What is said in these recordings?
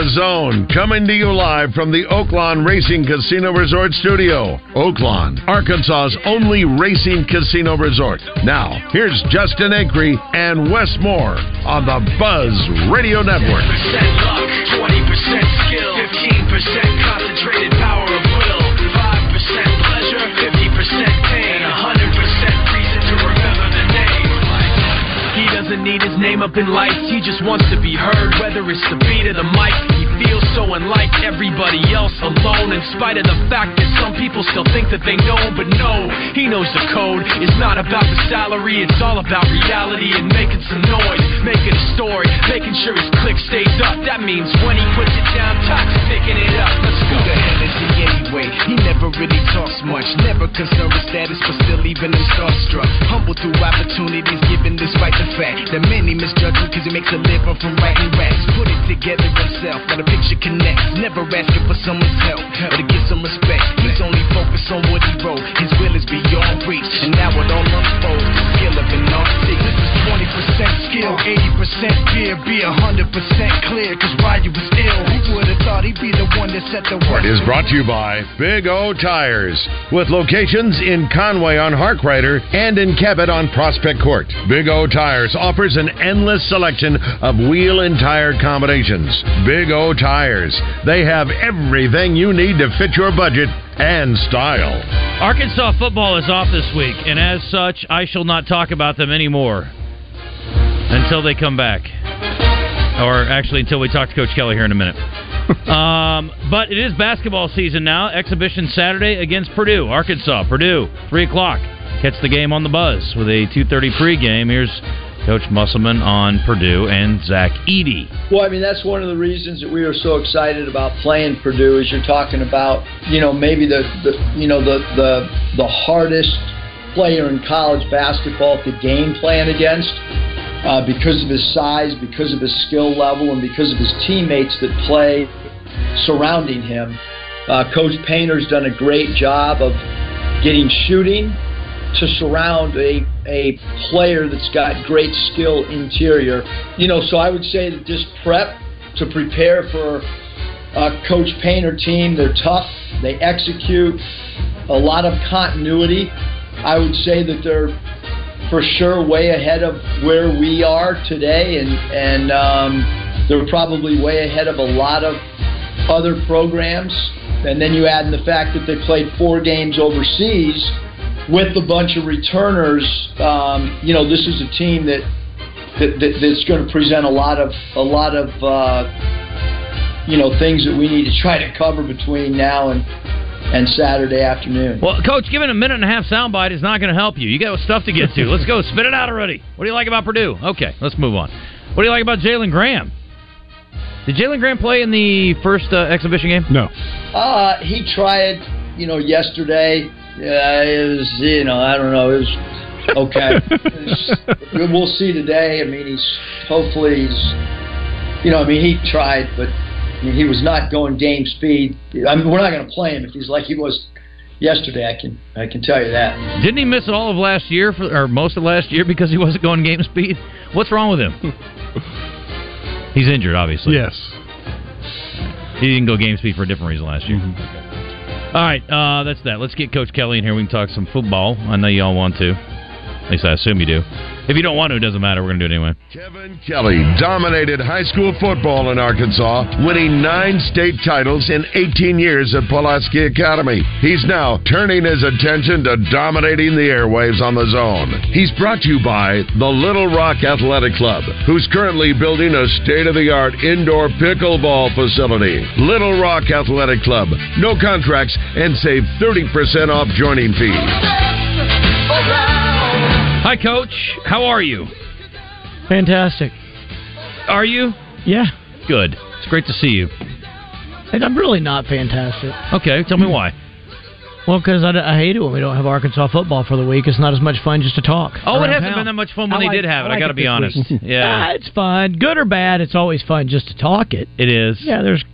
The zone, coming to you live from the Oaklawn Racing Casino Resort Studio. Oaklawn, Arkansas's only racing casino resort. Now, here's Justin Acree and Wes Moore on the Buzz Radio Network. 10% luck, 20% skill, 15% concentrated power doesn't need his name up in lights, he just wants to be heard, whether it's the beat of the mic. He feels so unlike everybody else alone, in spite of the fact that some people still think that they know him, but no, he knows the code. It's not about the salary, it's all about reality and making some noise, making a story, making sure his click stays up. That means when he puts it down, toxic picking it up. Let's go. Anyway? He never really talks much, never concerned with status, but still even him starstruck. Humble through opportunities given despite the fact that many misjudge him because he makes a living from writing raps. Put it together himself, now a picture connects. Never asking for someone's help or to get some respect. He's only focused on what he wrote. His will is beyond reach, and now it all unfolds. Artist. This is 20% skill, 80% fear, be 100% clear, cause Ryu was ill. Who would have thought he'd be the one that set the work? Is brought to you by Big O Tires, with locations in Conway on Harkrider and in Cabot on Prospect Court. Big O Tires offers an endless selection of wheel and tire combinations. Big O Tires, they have everything you need to fit your budget and style. Arkansas football is off this week, and as such, I shall not talk about them anymore until they come back. Or actually, until we talk to Coach Kelly here in a minute. um, but it is basketball season now. Exhibition Saturday against Purdue, Arkansas. Purdue, three o'clock. Catch the game on the buzz with a two thirty pregame. Here's Coach Musselman on Purdue and Zach Edey. Well, I mean, that's one of the reasons that we are so excited about playing Purdue. Is you're talking about, you know, maybe the, the you know the the the hardest player in college basketball to game plan against uh, because of his size, because of his skill level, and because of his teammates that play surrounding him. Uh, Coach Painter's done a great job of getting shooting to surround a, a player that's got great skill interior. You know, so I would say that just prep to prepare for a Coach Painter team. They're tough, they execute, a lot of continuity. I would say that they're for sure way ahead of where we are today, and and um, they're probably way ahead of a lot of other programs. And then you add in the fact that they played four games overseas with a bunch of returners. Um, you know, this is a team that, that, that that's going to present a lot of a lot of uh, you know things that we need to try to cover between now and and Saturday afternoon. Well, Coach, giving a minute and a half soundbite is not going to help you. You got stuff to get to. Let's go. Spit it out already. What do you like about Purdue? Okay, let's move on. What do you like about Jalen Graham? Did Jalen Graham play in the first uh, exhibition game? No. Uh, he tried, you know, yesterday. Yeah, it was, you know, I don't know. It was okay. It's- we'll see today. I mean, he's hopefully he's, you know, I mean, he tried, but I mean, he was not going game speed. I mean, we're not going to play him if he's like he was yesterday. I can I can tell you that. Didn't he miss all of last year, for, or most of last year, because he wasn't going game speed? What's wrong with him? He's injured, obviously. Yes. He didn't go game speed for a different reason last year. Mm-hmm. All right, uh, that's that. Let's get Coach Kelly in here. We can talk some football. I know you all want to. At least I assume you do. If you don't want to, it doesn't matter. We're going to do it anyway. Kevin Kelly dominated high school football in Arkansas, winning nine state titles in 18 years at Pulaski Academy. He's now turning his attention to dominating the airwaves on the zone. He's brought to you by the Little Rock Athletic Club, who's currently building a state of the art indoor pickleball facility. Little Rock Athletic Club. No contracts and save 30% off joining fees. Hi, Coach. How are you? Fantastic. Are you? Yeah. Good. It's great to see you. And I'm really not fantastic. Okay, tell me why. Well, because I, I hate it when we don't have Arkansas football for the week. It's not as much fun just to talk. Oh, it hasn't town. been that much fun when I they like- did have it. I, like got to be honest. Yeah, Ah, it's fun. Good or bad, it's always fun just to talk it. it is. Yeah, there's,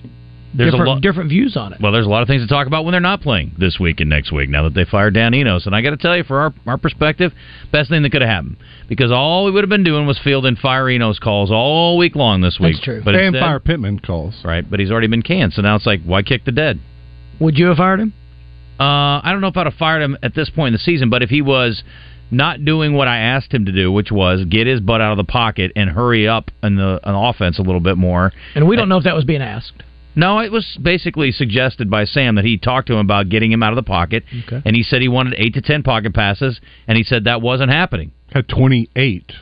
There's a different, lot- different views on it. Well, there's a lot of things to talk about when they're not playing this week and next week. Now that they fired Dan Enos, and I got to tell you, for our our perspective, best thing that could have happened because all we would have been doing was fielding fire Enos calls all week long this week. That's true. But and instead- Fire Pittman calls. right? But he's already been canned, so now it's like, why kick the dead? Would you have fired him? Uh, I don't know if I'd have fired him at this point in the season, but if he was not doing what I asked him to do, which was get his butt out of the pocket and hurry up in the, on the offense a little bit more. And we don't know if that was being asked. No, it was basically suggested by Sam that he talked to him about getting him out of the pocket, Okay. and he said he wanted eight to ten pocket passes, and he said that wasn't happening. Had 28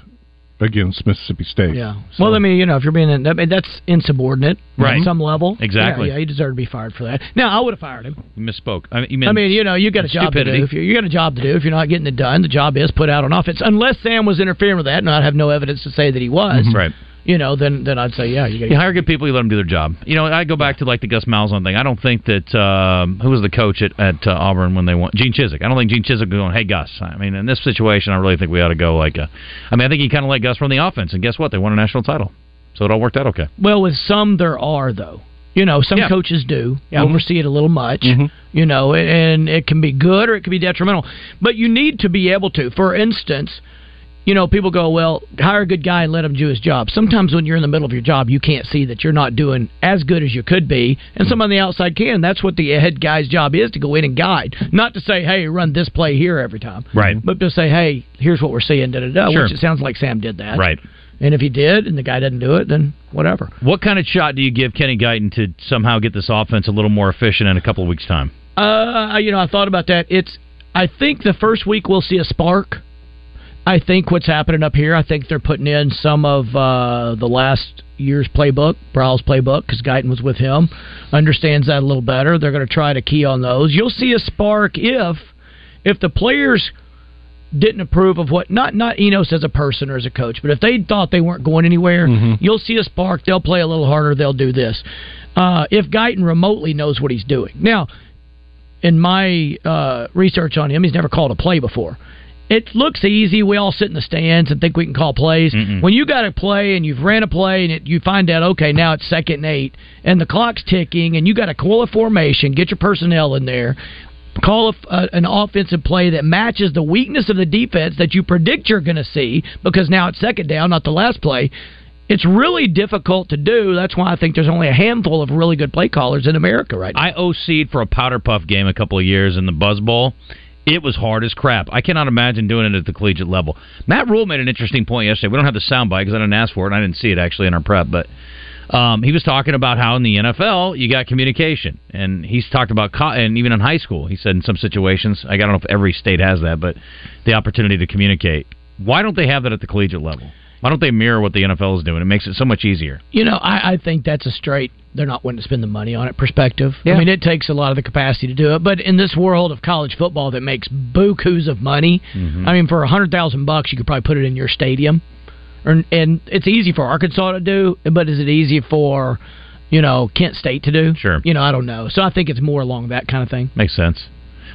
against Mississippi State. Yeah. well, I mean, you know, if you're being, I mean, that's insubordinate Right. at some level. Exactly. Yeah, yeah, he deserved to be fired for that. Now, I would have fired him. You misspoke. I mean, you I mean, you know, you got a job stupidity. to do. If you you got a job to do, if you're not getting it done, the job is put out on offense. Unless Sam was interfering with that, and I have no evidence to say that he was. right. You know, then then I'd say, yeah, you. You hire good people, you let them do their job. You know, I go back to like the Gus Malzahn thing. I don't think that um, who was the coach at, at uh, Auburn when they won Gene Chizik. I don't think Gene Chizik was going, "Hey Gus." I mean, in this situation, I really think we ought to go like. Uh, I mean, I think he kind of let Gus run the offense, and guess what? They won a national title, so it all worked out okay. Well, with some there are though. You know, some Yeah. coaches do Yeah. oversee it a little much. You know, and it can be good or it can be detrimental. But you need to be able to. For instance, you know, people go, "Well, hire a good guy and let him do his job." Sometimes when you're in the middle of your job, you can't see that you're not doing as good as you could be, and some on the outside can. That's what the head guy's job is to go in and guide, not to say, "Hey, run this play here every time," Right. but to say, "Hey, here's what we're seeing." Da da da. Sure. Which it sounds like Sam did that, Right. And if he did, and the guy doesn't do it, then whatever. What kind of shot do you give Kenny Guiton to somehow get this offense a little more efficient in a couple of weeks' time? Uh, you know, I thought about that. It's. I think the first week we'll see a spark. I think what's happening up here. I think they're putting in some of uh, the last year's playbook, Prowl's playbook, because Guiton was with him, understands that a little better. They're going to try to key on those. You'll see a spark if, if the players didn't approve of what not not Enos as a person or as a coach, but if they thought they weren't going anywhere, you'll see a spark. They'll play a little harder. They'll do this. Uh, if Guiton remotely knows what he's doing now, in my uh, research on him, he's never called a play before. It looks easy. We all sit in the stands and think we can call plays. When you got a play and you've ran a play and it, you find out, okay, now it's second and eight, and the clock's ticking, and you got to call a formation, get your personnel in there, call a, uh, an offensive play that matches the weakness of the defense that you predict you're going to see because now it's second down, not the last play. It's really difficult to do. That's why I think there's only a handful of really good play callers in America right now. I OC'd for a powder puff game a couple of years in the Buzz Bowl. It was hard as crap. I cannot imagine doing it at the collegiate level. Matt Rhule made an interesting point yesterday. We don't have the soundbite because I didn't ask for it and I didn't see it actually in our prep, but um, he was talking about how in the NFL you got communication, and he's talked about co- and even in high school. He said in some situations, I don't know if every state has that, but the opportunity to communicate. Why don't they have that at the collegiate level? Why don't they mirror what the NFL is doing? It makes it so much easier. You know, I, I think that's a straight. They're not willing to spend the money on it. Perspective. Yeah. I mean, it takes a lot of the capacity to do it. But in this world of college football that makes bukus of money, Mm-hmm. I mean, for a hundred thousand bucks, you could probably put it in your stadium, and it's easy for Arkansas to do. But is it easy for, you know, Kent State to do? Sure. You know, I don't know. So I think it's more along that kind of thing. Makes sense.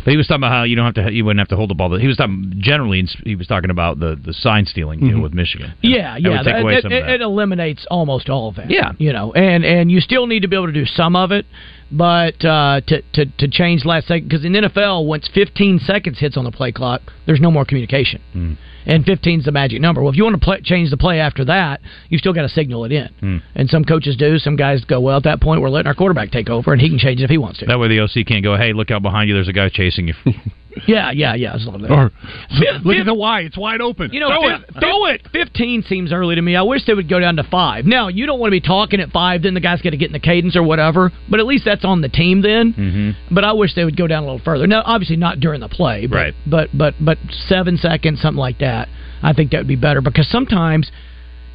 But he was talking about how you don't have to, you wouldn't have to hold the ball. He was talking generally. He was talking about the the sign stealing deal with Michigan. Yeah, That yeah, would take that- away it, it- it eliminates almost all of that. Yeah. you know, and and you still need to be able to do some of it, but uh, to to to change last second because in NFL, once 15 seconds hits on the play clock, there's no more communication, Hmm. And 15 is the magic number. Well, if you want to play, change the play after that, you've still got to signal it in, Hmm. and some coaches do. Some guys go, well, at that point, we're letting our quarterback take over, and he can change it if he wants to. That way the OC can't go, hey, look out behind you. There's a guy chasing you. yeah, yeah, yeah. it's a little bit- Or look at the Y; it's wide open. You know, throw it, throw it. Fifteen seems early to me. I wish they would go down to five. Now, you don't want to be talking at five, then the guy's got to get in the cadence or whatever. But at least that's on the team then. mm-hmm. But I wish they would go down a little further. Now, obviously not during the play, but Right. but but but seven seconds, something like that. I think that would be better because sometimes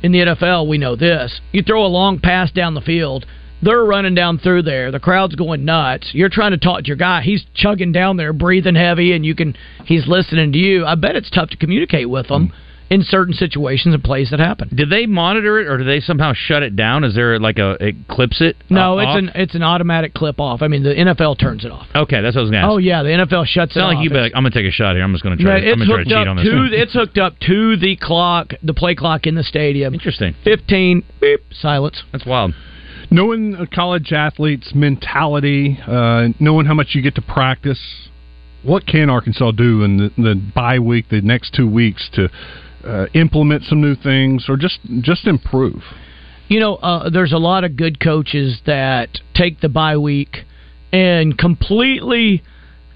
in the NFL we know this: you throw a long pass down the field. They're running down through there. The crowd's going nuts. You're trying to talk to your guy. He's chugging down there, breathing heavy, and you can. He's listening to you. I bet it's tough to communicate with them. in certain situations and plays that happen. Do they monitor it, or do they somehow shut it down? Is there like a it clips it? No, uh, it's off? an it's an automatic clip off. I mean, the NFL turns it off. Okay, that's what I was going to ask. Oh yeah, the NFL shuts It's not it like off. you be like, I'm going to take a shot here. I'm just going to try. Yeah, I'm it's try hooked cheat up on this. to it's hooked up to the clock, the play clock in the stadium. Interesting. Fifteen, beep, silence. That's wild. Knowing a college athlete's mentality, uh, knowing how much you get to practice, what can Arkansas do in the, the bye week, the next two weeks, to uh, implement some new things or just just improve? You know, uh, there's a lot of good coaches that take the bye week and completely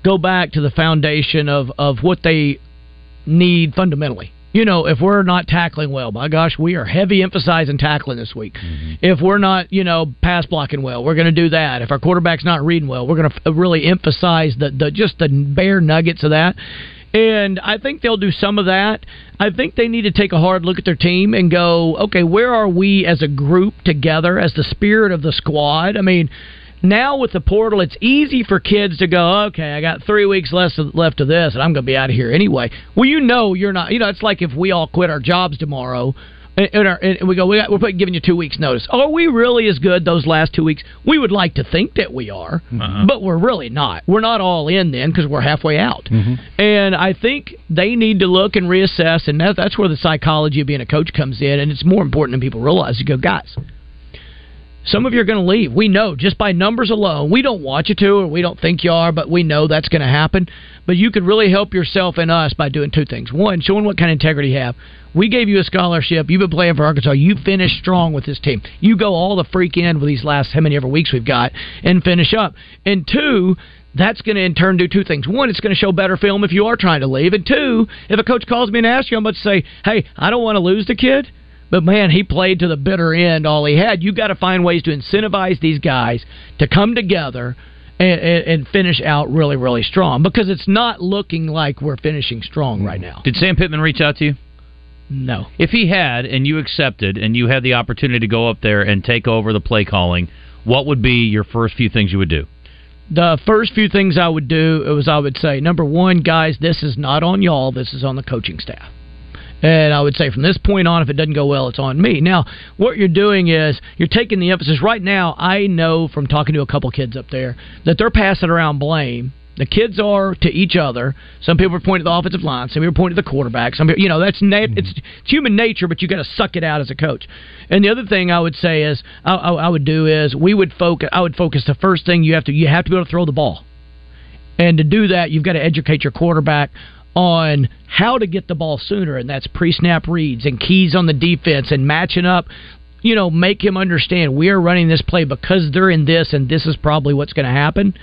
go back to the foundation of, of what they need fundamentally. You know, if we're not tackling well, my gosh, we are heavy emphasizing tackling this week. Mm-hmm. If we're not, you know, pass blocking well, we're going to do that. If our quarterback's not reading well, we're going to really emphasize the, the just the bare nuggets of that. And I think they'll do some of that. I think they need to take a hard look at their team and go, okay, where are we as a group together, as the spirit of the squad? I mean, now with the portal, it's easy for kids to go, okay, I got three weeks less left of this, and I'm going to be out of here anyway. Well, you know, you're not. You know, it's like if we all quit our jobs tomorrow. And, and, our, and we go. We got, we're giving you two weeks notice. Are we really as good those last two weeks? We would like to think that we are, uh-huh. but we're really not. We're not all in then because we're halfway out. Mm-hmm. And I think they need to look and reassess, and that, that's where the psychology of being a coach comes in. And it's more important than people realize. You go, guys, some of you are going to leave. We know just by numbers alone. We don't want you to, or we don't think you are, but we know that's going to happen. But you could really help yourself and us by doing two things. One, showing what kind of integrity you have. We gave you a scholarship. You've been playing for Arkansas. You finished strong with this team. You go all the freak end with these last how many ever weeks we've got and finish up. And two, that's going to in turn do two things. One, it's going to show better film if you are trying to leave. And two, if a coach calls me and asks you, I'm about to say, hey, I don't want to lose the kid. But man, he played to the bitter end all he had. You got to find ways to incentivize these guys to come together and, and, and finish out really, really strong because it's not looking like we're finishing strong right now. Did Sam Pittman reach out to you? No. If he had, and you accepted, and you had the opportunity to go up there and take over the play calling, what would be your first few things you would do? The first few things I would do was I would say, number one, guys, this is not on y'all. This is on the coaching staff. And I would say from this point on, if it doesn't go well, it's on me. Now, what you're doing is you're taking the emphasis. Right now, I know from talking to a couple kids up there that they're passing around blame. The kids are to each other. Some people are pointing at the offensive line. Some people are pointing the quarterback. Some people, you know, that's nat- it's, it's human nature, but you got to suck it out as a coach. And the other thing I would say is I, I, I would do is we would focus. I would focus. The first thing you have to you have to be able to throw the ball. And to do that, you've got to educate your quarterback on how to get the ball sooner, and that's pre snap reads and keys on the defense and matching up. You know, make him understand we are running this play because they're in this, and this is probably what's going to happen.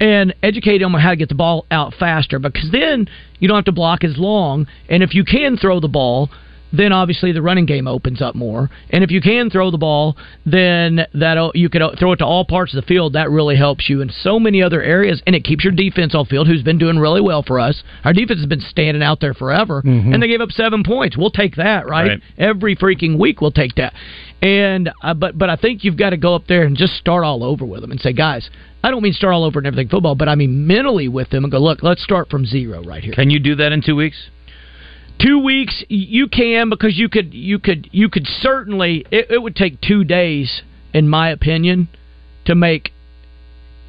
And educate him on how to get the ball out faster because then you don't have to block as long. And if you can throw the ball, then obviously the running game opens up more. And if you can throw the ball, then that uh, you can uh, throw it to all parts of the field. That really helps you in so many other areas, and it keeps your defense off field, who's been doing really well for us. Our defense has been standing out there forever, mm-hmm. and they gave up seven points. We'll take that, right? Right. Every freaking week we'll take that. And uh, but but I think you've got to go up there and just start all over with them and say, guys. I don't mean start all over in everything football, but I mean mentally with them and go, look, let's start from zero right here. Can you do that in two weeks? Two weeks you can because you could you could you could certainly it, it would take two days in my opinion to make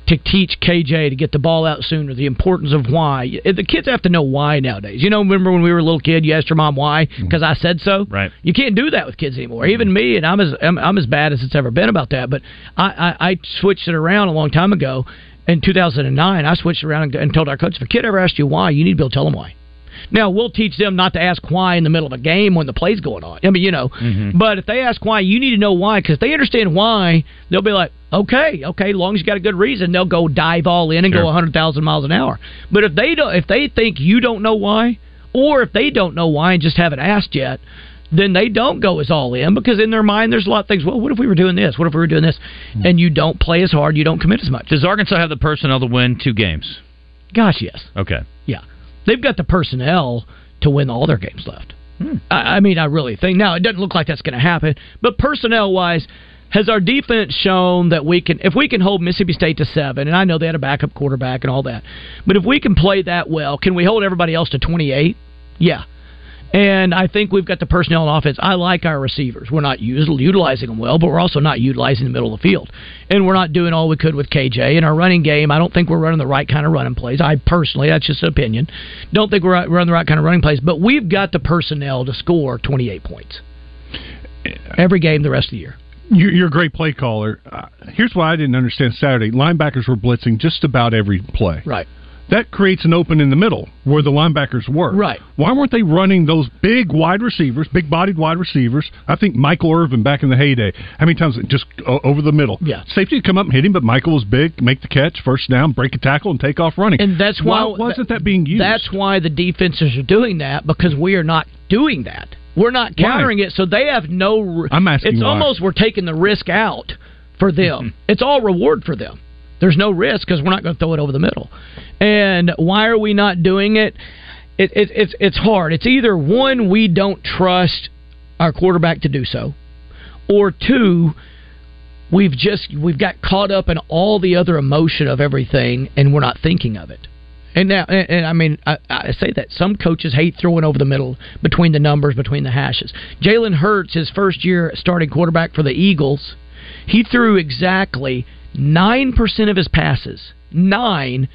to teach KJ to get the ball out sooner, the importance of why. The kids have to know why nowadays. You know, remember when we were a little kid, you asked your mom why mm-hmm. because I said so. Right. You can't do that with kids anymore. Even me, and I'm as I'm, I'm as bad as it's ever been about that. But I, I I switched it around a long time ago. In 2009, I switched around and, and told our coach, if a kid ever asked you why, you need to be able to tell them why. Now we'll teach them not to ask why in the middle of a game when the play's going on. I mean, you know, mm-hmm. but if they ask why, you need to know why because they understand why. They'll be like, okay, okay, as long as you got a good reason, they'll go dive all in and Sure. go 100,000 miles an hour. But if they don't, if they think you don't know why, or if they don't know why and just haven't asked yet, then they don't go as all in because in their mind there's a lot of things. Well, what if we were doing this? What if we were doing this? Mm-hmm. And you don't play as hard, you don't commit as much. Does Arkansas have the personnel to win two games? Gosh, yes. Okay. They've got the personnel to win all their games left. Hmm. I, I mean, I really think now it doesn't look like that's going to happen, but personnel wise. Has our defense shown that we can, if we can hold Mississippi State to seven, and I know they had a backup quarterback and all that, but if we can play that well, can we hold everybody else to 28? Yeah. And I think we've got the personnel on offense. I like our receivers. We're not utilizing them well, but we're also not utilizing the middle of the field. And we're not doing all we could with KJ. In our running game, I don't think we're running the right kind of running plays. I personally, that's just an opinion, don't think we're running the right kind of running plays. But we've got the personnel to score 28 points every game the rest of the year. You're, you're a great play caller. Uh, here's why I didn't understand Saturday. Linebackers were blitzing just about every play. Right. That creates an open in the middle where the linebackers were. Right. Why weren't they running those big wide receivers, big bodied wide receivers? I think Michael Irvin back in the heyday. How many times just uh, over the middle? Yeah. Safety would come up and hit him, but Michael was big, make the catch, first down, break a tackle, and take off running. And that's why, wasn't that being used? That's why the defenses are doing that because we are not doing that. We're not Why? countering it, so they have no. r- I'm asking It's why. almost we're taking the risk out for them. Mm-hmm. it's all reward for them. There's no risk because we're not going to throw it over the middle. And why are we not doing it? It, it? It's it's hard. It's either one we don't trust our quarterback to do so, or two we've just we've got caught up in all the other emotion of everything and we're not thinking of it. And now, and, and I mean, I, I say that some coaches hate throwing over the middle between the numbers, between the hashes. Jalen Hurts, his first year starting quarterback for the Eagles, he threw exactly nine percent of his passes, nine,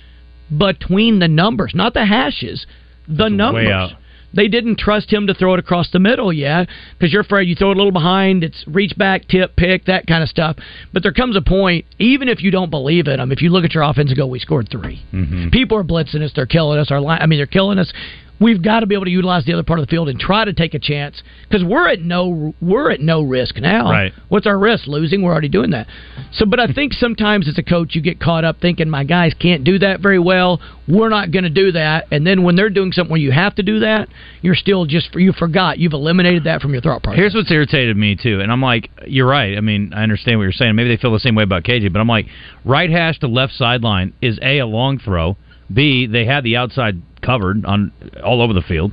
between the numbers, not the hashes, the numbers. out. They didn't trust him to throw it across the middle yet because you're afraid you throw it a little behind, it's reach back, tip, pick, that kind of stuff. But there comes a point, even if you don't believe in them, if you look at your offense and go, we scored 3 mm-hmm. People are blitzing us, they're killing us. Our line, I mean, they're killing us. We've got to be able to utilize the other part of the field and try to take a chance because we're at no we're at no risk now. Right. What's our risk? Losing? We're already doing that. So, but I think sometimes as a coach, you get caught up thinking my guys can't do that very well. We're not going to do that. And then when they're doing something where you have to do that, you're still just you forgot. You've eliminated that from your thought process. Here's what's irritated me too, and I'm like, you're right. I mean, I understand what you're saying. Maybe they feel the same way about KJ, but I'm like, right hash to left sideline is a a long throw. B they had the outside covered on all over the field,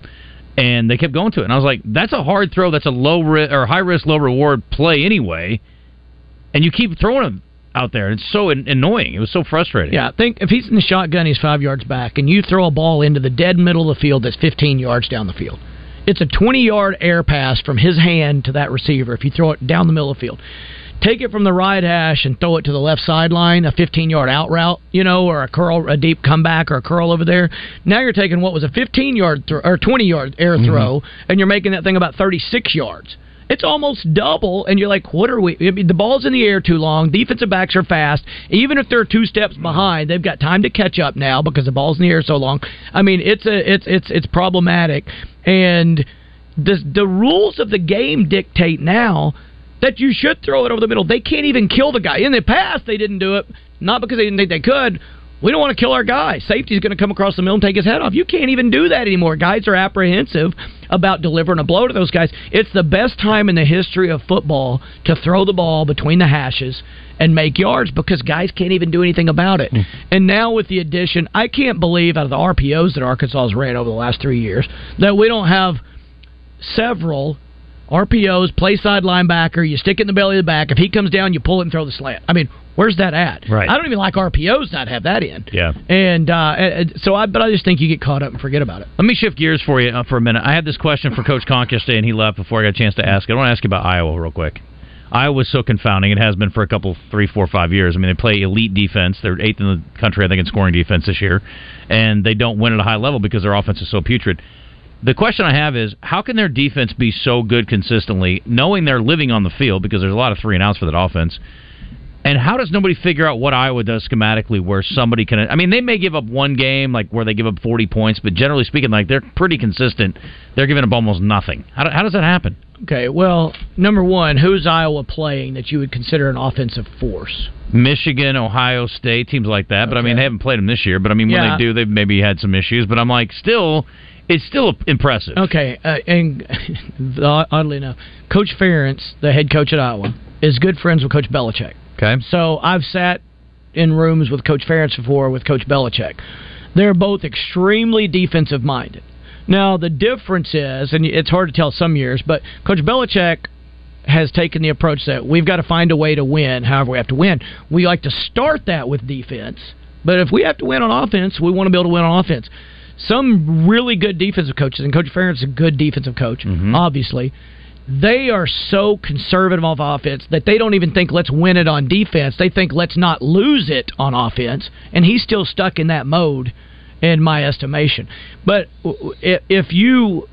and they kept going to it. And I was like, that's a hard throw. That's a low risk or high risk, low reward play anyway, and you keep throwing them out there. It's so an- annoying. It was so frustrating. Yeah, think if he's in the shotgun, he's five yards back, and you throw a ball into the dead middle of the field that's 15 yards down the field. It's a 20 yard air pass from his hand to that receiver if you throw it down the middle of the field. Take it from the right hash and throw it to the left sideline, a 15 yard out route, you know, or a curl, a deep comeback, or a curl over there. Now you're taking what was a 15 yard thro- or 20 yard air mm-hmm. throw, and you're making that thing about 36 yards. It's almost double, and you're like, what are we? The ball's in the air too long. Defensive backs are fast. Even if they're two steps behind, they've got time to catch up now because the ball's in the air so long. I mean, it's a it's it's it's problematic, and the the rules of the game dictate now that you should throw it over the middle. They can't even kill the guy. In the past, they didn't do it, not because they didn't think they could. We don't want to kill our guy. Safety's going to come across the middle and take his head off. You can't even do that anymore. Guys are apprehensive about delivering a blow to those guys. It's the best time in the history of football to throw the ball between the hashes and make yards because guys can't even do anything about it. Hmm. And now with the addition, I can't believe out of the RPOs that Arkansas has ran over the last three years that we don't have several RPOs, play side linebacker, you stick it in the belly of the back. If he comes down, you pull it and throw the slant. I mean, where's that at? Right. I don't even like RPOs not have that in. Yeah. And uh, so, I but I just think you get caught up and forget about it. Let me shift gears for you uh, for a minute. I had this question for Coach Conk yesterday, and he left before I got a chance to ask it. I want to ask you about Iowa real quick. Iowa's so confounding. It has been for a couple, three, four, five years. I mean, they play elite defense. They're eighth in the country, I think, in scoring defense this year, and they don't win at a high level because their offense is so putrid. The question I have is, how can their defense be so good consistently, knowing they're living on the field because there's a lot of three and outs for that offense? And how does nobody figure out what Iowa does schematically where somebody can? I mean, they may give up one game like where they give up 40 points, but generally speaking, like they're pretty consistent. They're giving up almost nothing. How, do, how does that happen? Okay, well, number one, who's Iowa playing that you would consider an offensive force? Michigan, Ohio State, teams like that. But I mean, they haven't played them this year. But I mean, when Yeah. they do, they've maybe had some issues. But I'm like, still, it's still impressive. Okay, uh, and oddly enough, Coach Ferentz, the head coach at Iowa, is good friends with Coach Belichick. Okay. So I've sat in rooms with Coach Ferentz before with Coach Belichick. They're both extremely defensive minded. Now the difference is, and it's hard to tell some years, but Coach Belichick has taken the approach that we've got to find a way to win. However, we have to win. We like to start that with defense, but if we have to win on offense, we want to be able to win on offense. Some really good defensive coaches, and Coach Ferentz is a good defensive coach, mm-hmm. obviously. They are so conservative of offense that they don't even think let's win it on defense. They think let's not lose it on offense, and he's still stuck in that mode, in my estimation. But if you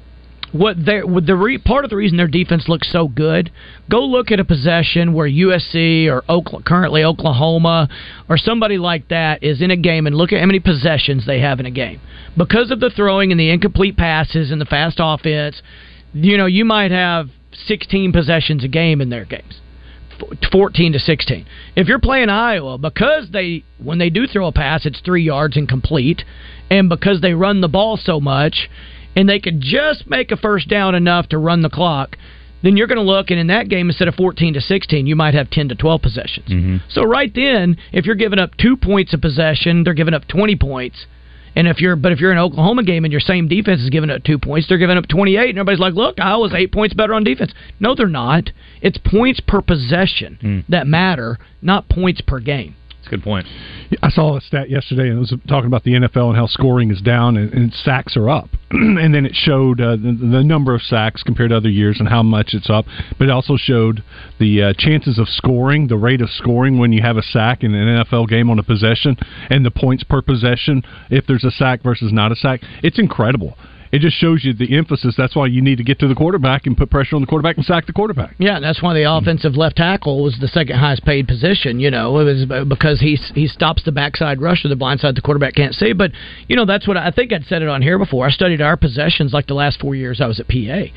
what they the re, part of the reason their defense looks so good. Go look at a possession where USC or Oklahoma, currently Oklahoma or somebody like that is in a game and look at how many possessions they have in a game because of the throwing and the incomplete passes and the fast offense. You know, you might have 16 possessions a game in their games. 14 to 16. If you're playing Iowa, because they when they do throw a pass, it's three yards incomplete, and because they run the ball so much, and they could just make a first down enough to run the clock, then you're going to look, and in that game, instead of 14 to 16, you might have 10 to 12 possessions. Mm-hmm. So right then, if you're giving up two points of possession, they're giving up 20 points. And if you're, but if you're in an Oklahoma game and your same defense is giving up two points, they're giving up 28, and everybody's like, "Look, i was eight points better on defense." No, they're not. It's points per possession hmm. that matter, not points per game. That's a good point. I saw a stat yesterday, and it was talking about the NFL and how scoring is down and, and sacks are up. and then it showed uh, the, the number of sacks compared to other years and how much it's up. But it also showed the uh, chances of scoring, the rate of scoring when you have a sack in an NFL game on a possession, and the points per possession if there's a sack versus not a sack. It's incredible. It just shows you the emphasis. That's why you need to get to the quarterback and put pressure on the quarterback and sack the quarterback. Yeah, that's why the offensive left tackle was the second highest paid position. You know, it was because he he stops the backside rusher, the blind side the quarterback can't see. But you know, that's what I, I think I'd said it on here before. I studied our possessions like the last four years I was at PA.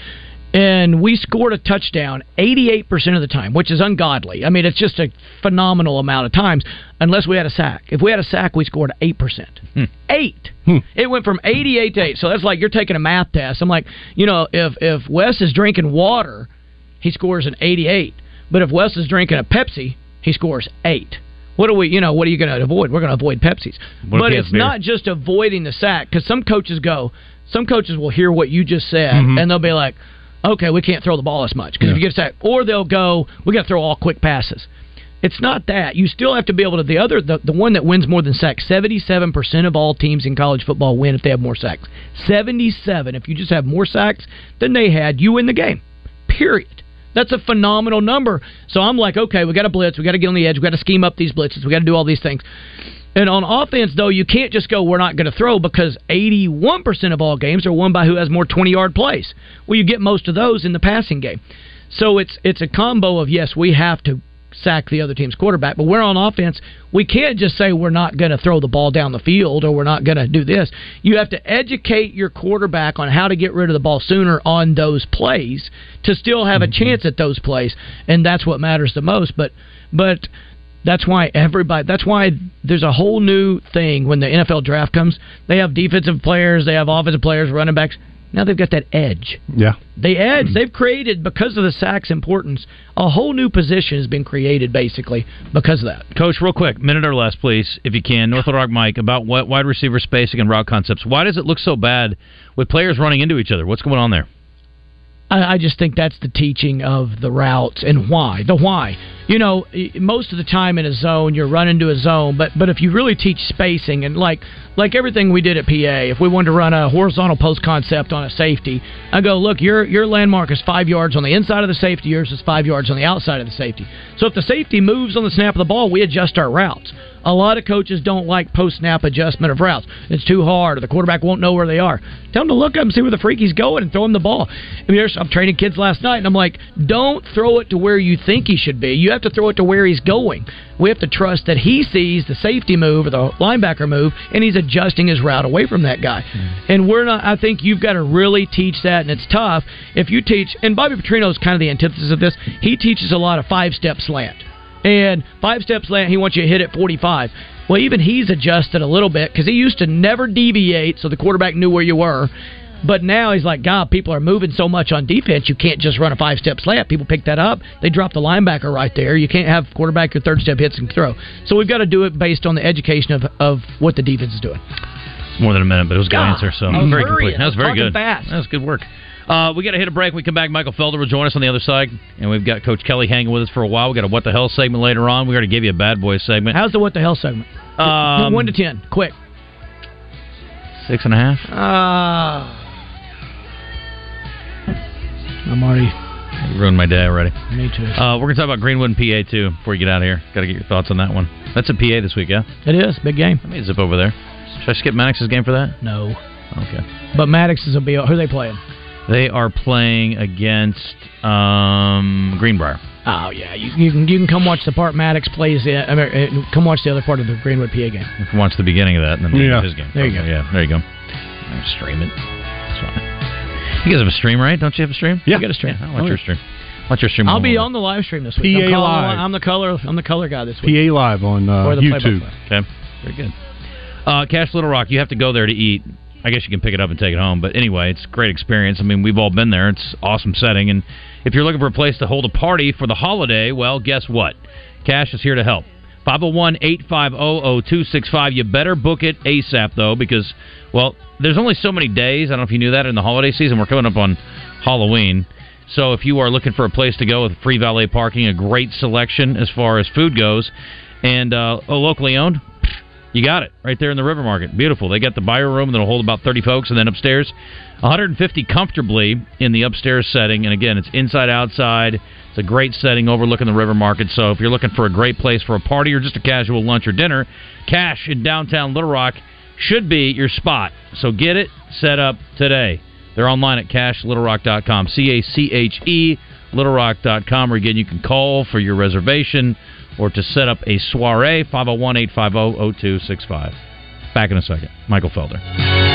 And we scored a touchdown 88% of the time, which is ungodly. I mean, it's just a phenomenal amount of times, unless we had a sack. If we had a sack, we scored 8%. Eight. It went from 88 to 8. So that's like you're taking a math test. I'm like, you know, if, if Wes is drinking water, he scores an 88. But if Wes is drinking a Pepsi, he scores 8. What are we, you know, what are you going to avoid? We're going to avoid Pepsis. What but it's beer? not just avoiding the sack because some coaches go, some coaches will hear what you just said Mm-hmm. and they'll be like, okay, we can't throw the ball as much because if you get a sack, or they'll go, we got to throw all quick passes. It's not that. You still have to be able to. The other, the, the one that wins more than sacks, seventy-seven percent of all teams in college football win if they have more sacks. Seventy-seven. If you just have more sacks than they had, you win the game. Period. That's a phenomenal number. So I'm like, okay, we got to blitz, we got to get on the edge, we got to scheme up these blitzes, we got to do all these things. And on offense, though, you can't just go, we're not going to throw because 81% of all games are won by who has more 20 yard plays. Well, you get most of those in the passing game. So it's it's a combo of, yes, we have to sack the other team's quarterback, but we're on offense. We can't just say we're not going to throw the ball down the field or we're not going to do this. You have to educate your quarterback on how to get rid of the ball sooner on those plays to still have a mm-hmm. chance at those plays, and that's what matters the most. But but that's why everybody. That's why there's a whole new thing when the NFL draft comes. They have defensive players, they have offensive players, running backs. Now they've got that edge. Yeah. The edge mm-hmm. they've created because of the sacks importance. A whole new position has been created basically because of that. Coach, real quick, minute or less, please, if you can. North Little Rock Mike about what wide receiver spacing and route concepts. Why does it look so bad with players running into each other? What's going on there? I, I just think that's the teaching of the routes and why. The why. You know, most of the time in a zone, you're running to a zone, but but if you really teach spacing and like like everything we did at PA, if we wanted to run a horizontal post concept on a safety, I go, look, your your landmark is five yards on the inside of the safety, yours is five yards on the outside of the safety. So if the safety moves on the snap of the ball, we adjust our routes. A lot of coaches don't like post snap adjustment of routes. It's too hard, or the quarterback won't know where they are. Tell them to look up and see where the freak he's going and throw him the ball. I mean, I'm training kids last night, and I'm like, don't throw it to where you think he should be. You have to throw it to where he's going. We have to trust that he sees the safety move or the linebacker move, and he's adjusting his route away from that guy. Mm-hmm. And we're not. I think you've got to really teach that, and it's tough if you teach. And Bobby Petrino is kind of the antithesis of this. He teaches a lot of five step slant. And five steps slant, he wants you to hit at 45. Well, even he's adjusted a little bit because he used to never deviate so the quarterback knew where you were. But now he's like, God, people are moving so much on defense, you can't just run a five step slant. People pick that up. They drop the linebacker right there. You can't have quarterback your third step hits and throw. So we've got to do it based on the education of, of what the defense is doing. It's more than a minute, but it was a good God, answer. So very complete. That was very good. fast. That was good work. Uh, we got to hit a break. When we come back. Michael Felder will join us on the other side, and we've got Coach Kelly hanging with us for a while. We got a what the hell segment later on. We got to give you a bad boy segment. How's the what the hell segment? Um, One to ten, quick. Six and a half. Ah. I'm already. You ruined my day already. Me too. Uh, we're gonna talk about Greenwood and PA too before you get out of here. Got to get your thoughts on that one. That's a PA this week, yeah. It is big game. Let me zip over there. Should I skip Maddox's game for that? No. Okay. But Maddox is a be. Who are they playing? They are playing against um, Greenbrier. Oh yeah, you, you can you can come watch the part Maddox plays in. I mean, uh, come watch the other part of the Greenwood PA game. You can watch the beginning of that and then Yeah. his game. There you go. Yeah, there you go. I'll stream it. It's fine. You guys have a stream, right? Don't you have a stream? Yeah. You got a stream. I'll watch Oh, your yeah. stream. Watch your stream. I'll be on the live stream this week. PA I'm, calling- Live. I'm the color. I'm the color guy this week. PA Live on uh, the YouTube. play-by-play. Okay, very good. Uh, Cache Little Rock, you have to go there to eat. I guess you can pick it up and take it home. But anyway, it's a great experience. I mean, we've all been there. It's awesome setting. And if you're looking for a place to hold a party for the holiday, well, guess what? Cache is here to help. 501 850 0265. You better book it ASAP, though, because, well, there's only so many days. I don't know if you knew that in the holiday season. We're coming up on Halloween. So if you are looking for a place to go with free valet parking, a great selection as far as food goes, and uh, locally owned, you got it right there in the River Market. Beautiful. They got the buyer room that'll hold about 30 folks, and then upstairs, 150 comfortably in the upstairs setting. And again, it's inside outside. It's a great setting overlooking the River Market. So if you're looking for a great place for a party or just a casual lunch or dinner, Cache in downtown Little Rock should be your spot. So get it set up today. They're online at cachelittlerock.com. C A C H E littlerock.com. Or again, you can call for your reservation or to set up a soiree 501 850 0265. Back in a second. Michael Felder.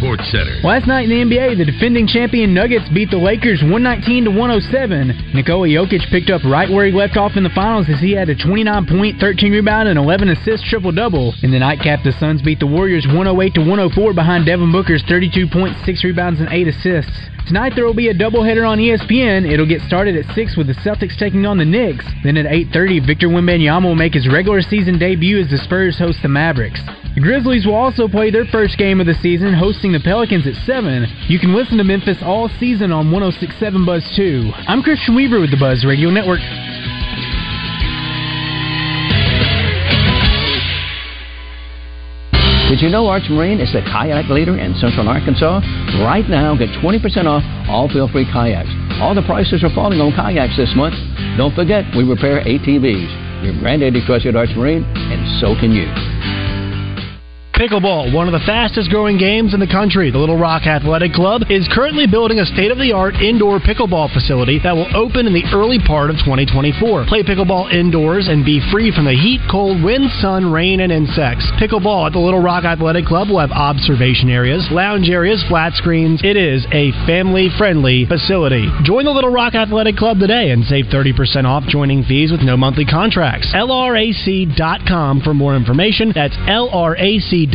Sports Center. Last night in the NBA, the defending champion Nuggets beat the Lakers 119 to 107. Nikola Jokic picked up right where he left off in the finals as he had a 29 point, 13 rebound, and 11 assist triple double. In the nightcap, the Suns beat the Warriors 108 to 104 behind Devin Booker's 32 points, 6 rebounds, and 8 assists. Tonight there will be a doubleheader on ESPN. It'll get started at 6 with the Celtics taking on the Knicks. Then at 8:30, Victor Wembanyama will make his regular season debut as the Spurs host the Mavericks. The Grizzlies will also play their first game of the season, hosting the Pelicans at 7. You can listen to Memphis all season on 1067 Buzz 2. I'm Christian Weaver with the Buzz Radio Network. Did you know Arch Marine is the kayak leader in Central Arkansas? Right now, get 20% off all feel-free kayaks. All the prices are falling on kayaks this month. Don't forget, we repair ATVs. Your granddaddy trusted Arch Marine, and so can you. Pickleball, one of the fastest growing games in the country. The Little Rock Athletic Club is currently building a state of the art indoor pickleball facility that will open in the early part of 2024. Play pickleball indoors and be free from the heat, cold, wind, sun, rain, and insects. Pickleball at the Little Rock Athletic Club will have observation areas, lounge areas, flat screens. It is a family friendly facility. Join the Little Rock Athletic Club today and save 30% off joining fees with no monthly contracts. LRAC.com for more information. That's LRAC.com,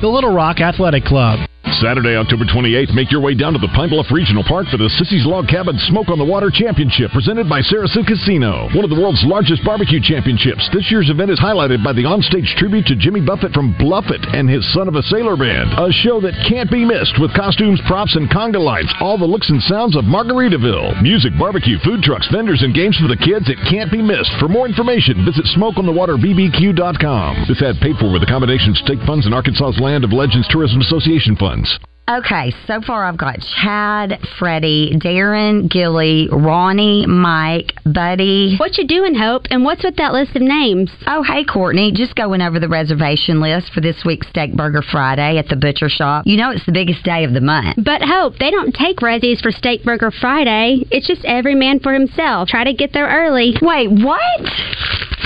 the Little Rock Athletic Club. Saturday, October 28th, make your way down to the Pine Bluff Regional Park for the Sissy's Log Cabin Smoke on the Water Championship presented by Saracen Casino, one of the world's largest barbecue championships. This year's event is highlighted by the onstage tribute to Jimmy Buffett from Bluffett and his Son of a Sailor Band, a show that can't be missed with costumes, props, and conga lights, all the looks and sounds of Margaritaville. Music, barbecue, food trucks, vendors, and games for the kids. It can't be missed. For more information, visit smokeonthewaterbbq.com. This ad paid for with a combination funds and Arkansas's Land of Legends Tourism Association funds. Okay, so far I've got Chad, Freddie, Darren, Gilly, Ronnie, Mike, Buddy. What you doing, Hope? And what's with that list of names? Oh, hey, Courtney. Just going over the reservation list for this week's Steak Burger Friday at the butcher shop. You know it's the biggest day of the month. But Hope, they don't take resis for Steak Burger Friday. It's just every man for himself. Try to get there early. Wait, what?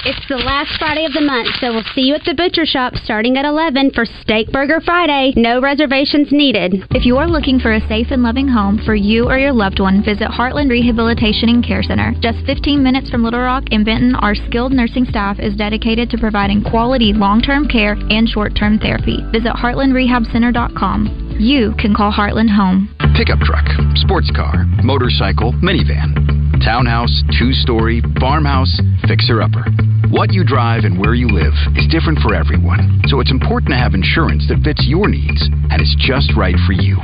It's the last Friday of the month, so we'll see you at the butcher shop starting at 11 for Steak Burger Friday. No reservations needed. If you are looking for a safe and loving home for you or your loved one, visit Heartland Rehabilitation and Care Center. Just 15 minutes from Little Rock and Benton, our skilled nursing staff is dedicated to providing quality long term care and short term therapy. Visit heartlandrehabcenter.com. You can call Heartland home. Pickup truck, sports car, motorcycle, minivan, townhouse, two story, farmhouse, fixer upper. What you drive and where you live is different for everyone, so it's important to have insurance that fits your needs and is just right for you.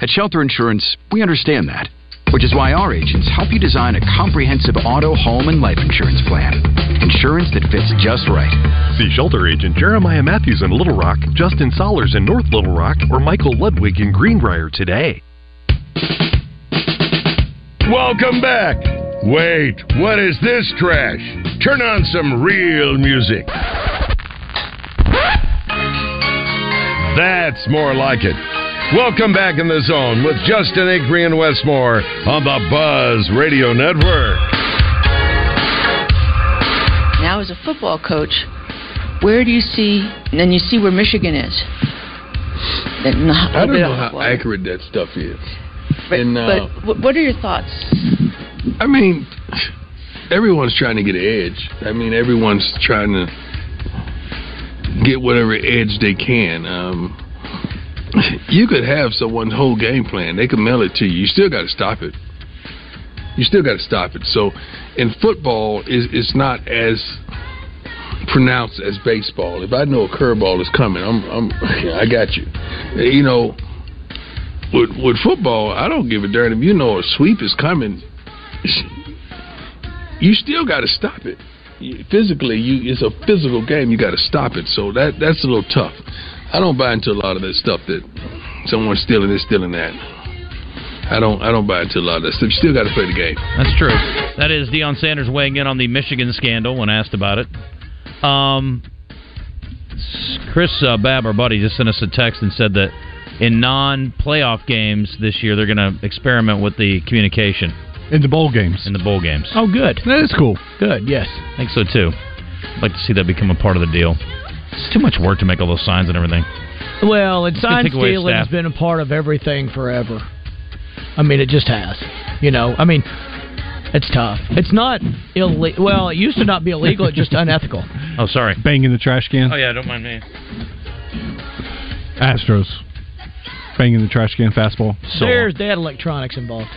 At Shelter Insurance, we understand that, which is why our agents help you design a comprehensive auto, home, and life insurance plan. Insurance that fits just right. See Shelter Agent Jeremiah Matthews in Little Rock, Justin Solers in North Little Rock, or Michael Ludwig in Greenbrier today. Welcome back. Wait, what is this trash? Turn on some real music. That's more like it. Welcome back in the zone with Justin Acree and Wes Moore on the Buzz Radio Network. Now, as a football coach, where do you see, and then you see where Michigan is? And a I don't know how accurate that stuff is. But, and, uh, but what are your thoughts? I mean, everyone's trying to get an edge. I mean, everyone's trying to get whatever edge they can. Um, you could have someone's whole game plan. They could mail it to you. You still got to stop it. You still got to stop it. So, in football, is it's not as pronounced as baseball. If I know a curveball is coming, I'm, I'm, I got you. You know, with with football, I don't give a darn if you know a sweep is coming. You still got to stop it. Physically, you it's a physical game. You got to stop it. So that that's a little tough. I don't buy into a lot of that stuff that someone's stealing this, stealing that. I don't I don't buy into a lot of that stuff. You still got to play the game. That's true. That is Deion Sanders weighing in on the Michigan scandal when asked about it. Um, Chris uh, Babb, our buddy, just sent us a text and said that in non-playoff games this year, they're going to experiment with the communication in the bowl games. In the bowl games. Oh, good. That is cool. Good. Yes, I think so too. I'd like to see that become a part of the deal. It's too much work to make all those signs and everything. Well, and gonna sign take away stealing has been a part of everything forever. I mean, it just has. You know, I mean, it's tough. It's not illegal. Well, it used to not be illegal. It's just unethical. Oh, sorry. Banging the trash can. Oh yeah, don't mind me. Astros. Banging the trash can fastball. So There's they had electronics involved.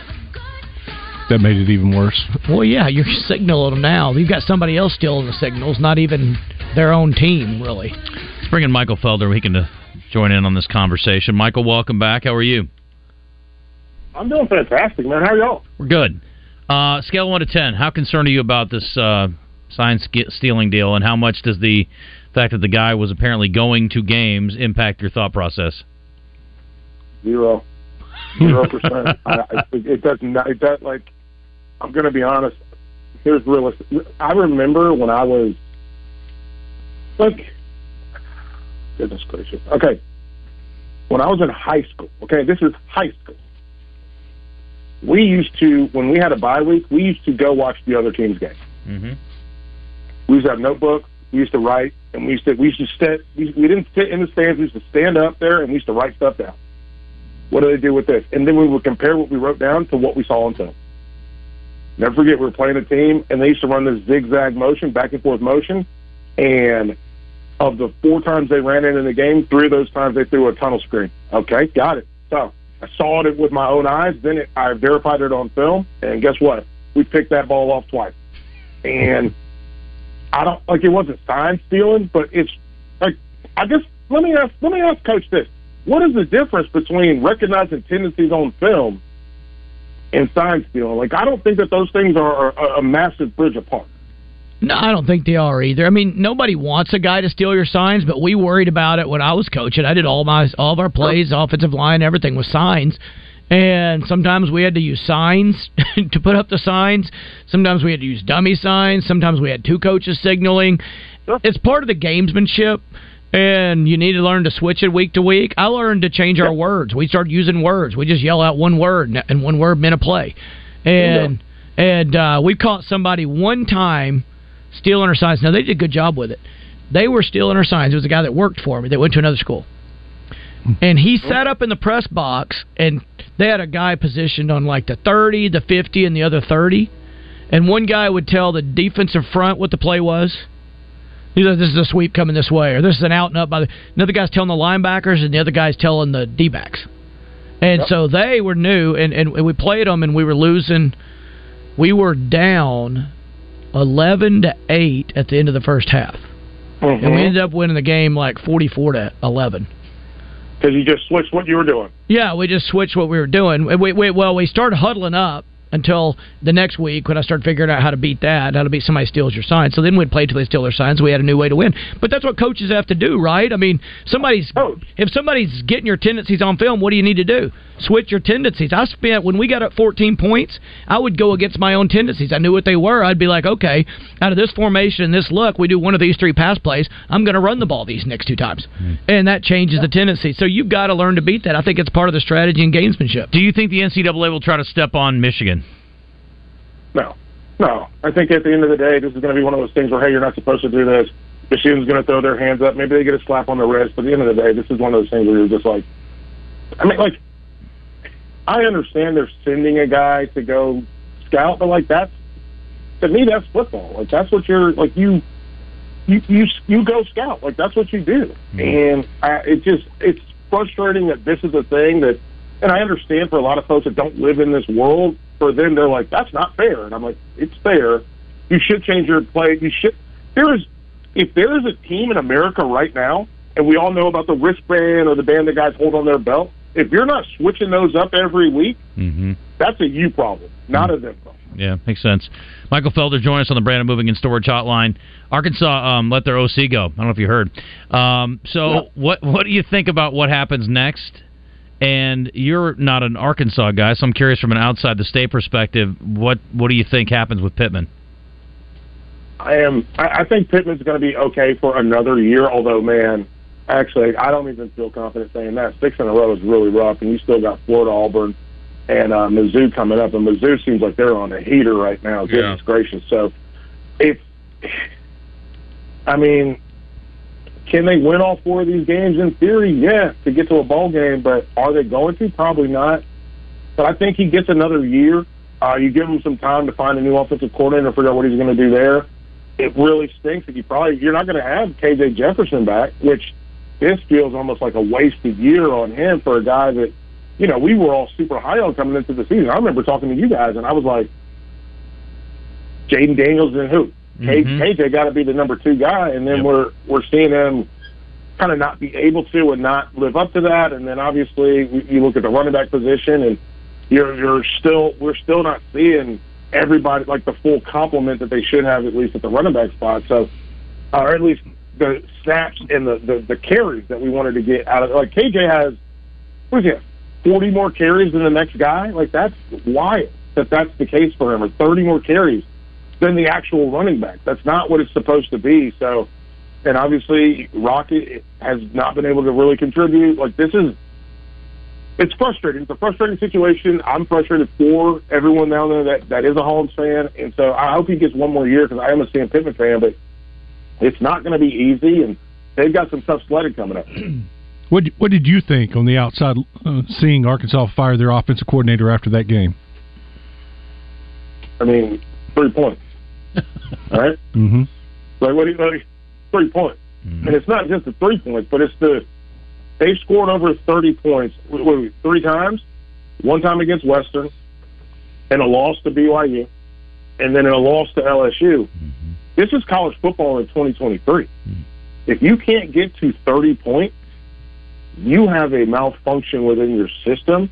That made it even worse. Well, yeah, you're signaling them now. You've got somebody else stealing the signals, not even their own team, really. Let's bring in Michael Felder. He can uh, join in on this conversation. Michael, welcome back. How are you? I'm doing fantastic, man. How are y'all? We're good. Uh, scale one to ten. How concerned are you about this uh, sign stealing deal, and how much does the fact that the guy was apparently going to games impact your thought process? Zero. Zero percent. I, I, it doesn't. It does like. I'm going to be honest. Here's realistic. I remember when I was like, goodness gracious. Okay, when I was in high school. Okay, this is high school. We used to when we had a bye week. We used to go watch the other team's game. Mm-hmm. We used to have notebooks. We used to write, and we used to we used to sit. We, we didn't sit in the stands. We used to stand up there, and we used to write stuff down. What do they do with this? And then we would compare what we wrote down to what we saw on film. Never forget, we were playing a team, and they used to run this zigzag motion, back and forth motion. And of the four times they ran it in the game, three of those times they threw a tunnel screen. Okay, got it. So I saw it with my own eyes. Then it, I verified it on film, and guess what? We picked that ball off twice. And I don't like it wasn't sign stealing, but it's like I guess let me ask let me ask Coach this: What is the difference between recognizing tendencies on film and sign stealing? Like I don't think that those things are a, a massive bridge apart. No, I don't think they are either. I mean, nobody wants a guy to steal your signs, but we worried about it when I was coaching. I did all my all of our plays, offensive line, everything with signs. And sometimes we had to use signs to put up the signs. Sometimes we had to use dummy signs. Sometimes we had two coaches signaling. It's part of the gamesmanship, and you need to learn to switch it week to week. I learned to change our words. We started using words. We just yell out one word, and- one word meant a play. And and uh, we caught somebody one time stealing our signs. Now they did a good job with it. They were stealing our signs. It was a guy that worked for me that went to another school. And he sat up in the press box and they had a guy positioned on like the 30, the 50 and the other 30. And one guy would tell the defensive front what the play was. He said, this is a sweep coming this way, or this is an out and up by the. Another guy's telling the linebackers, and the other guy's telling the D backs. And so they were new, and, and we played them, and we were losing. We were down 11 to 8 at the end of the first half. And we mm-hmm. ended up winning the game like 44 to 11. because you just switched what you were doing. Yeah, we just switched what we were doing. We, we, well, we started huddling up until the next week when I start figuring out how to beat that, how to beat somebody steals your sign. So then we'd play till they steal their signs. We had a new way to win. But that's what coaches have to do, right? I mean, somebody's oh. if somebody's getting your tendencies on film, what do you need to do? Switch your tendencies. I spent when we got up 14 points, I would go against my own tendencies. I knew what they were. I'd be like, okay, out of this formation, this look, we do one of these three pass plays. I'm going to run the ball these next two times, hmm. and that changes the tendency. So you've got to learn to beat that. I think it's part of the strategy and gamesmanship. Do you think the NCAA will try to step on Michigan? No, no. I think at the end of the day, this is going to be one of those things where, hey, you're not supposed to do this. Michigan's going to throw their hands up. Maybe they get a slap on the wrist. But at the end of the day, this is one of those things where you're just like, I mean, like, I understand they're sending a guy to go scout, but like that's to me that's football. Like that's what you're like you you you you go scout. Like that's what you do. Mm-hmm. And I, it just it's frustrating that this is a thing that, and I understand for a lot of folks that don't live in this world. For them, they're like that's not fair, and I'm like it's fair. You should change your play. You should. There is if there is a team in America right now, and we all know about the wristband or the band that guys hold on their belt. If you're not switching those up every week, Mm-hmm. that's a you problem, not a them problem. Yeah, makes sense. Michael Felder join us on the Brandon Moving and Storage Hotline. Arkansas um, let their OC go. I don't know if you heard. Um, so, what what do you think about what happens next? And you're not an Arkansas guy, so I'm curious from an outside the state perspective. What what do you think happens with Pittman? I am. I, I think Pittman's going to be okay for another year. Although, man, actually, I don't even feel confident saying that. Six in a row is really rough, and you still got Florida, Auburn, and uh, Mizzou coming up. And Mizzou seems like they're on a heater right now. Goodness gracious! So, if I mean, can they win all four of these games? In theory, yeah, to get to a bowl game. But are they going to? Probably not. But I think he gets another year. Uh, you give him some time to find a new offensive coordinator figure out what he's going to do there. It really stinks that you probably you're not going to have KJ Jefferson back, which this feels almost like a wasted year on him for a guy that you know we were all super high on coming into the season. I remember talking to you guys and I was like, Jayden Daniels and who? K mm-hmm. KJ got to be the number two guy, and then we're we're seeing him kind of not be able to and not live up to that. And then obviously you look at the running back position, and you're you're still we're still not seeing everybody like the full complement that they should have at least at the running back spot. So, or at least the snaps and the, the the carries that we wanted to get out of like KJ has what is he have, forty more carries than the next guy? Like that's wild that that's the case for him, or thirty more carries than the actual running back. That's not what it's supposed to be. So, and obviously Rocket has not been able to really contribute. Like this is, it's frustrating. It's a frustrating situation. I'm frustrated for everyone down there that that is a Hollins fan, and so I hope he gets one more year because I am a Sam Pittman fan, but it's not going to be easy, and they've got some tough sledding coming up. What What did you think on the outside, uh, seeing Arkansas fire their offensive coordinator after that game? I mean, three points. Right. Mm-hmm. Like what? do you like? Three points, mm-hmm. and it's not just the three points, but it's the they've scored over thirty points. Wait, wait, three times. One time against Western, and a loss to BYU, and then a loss to LSU. Mm-hmm. This is college football in 2023. Mm-hmm. If you can't get to 30 points, you have a malfunction within your system.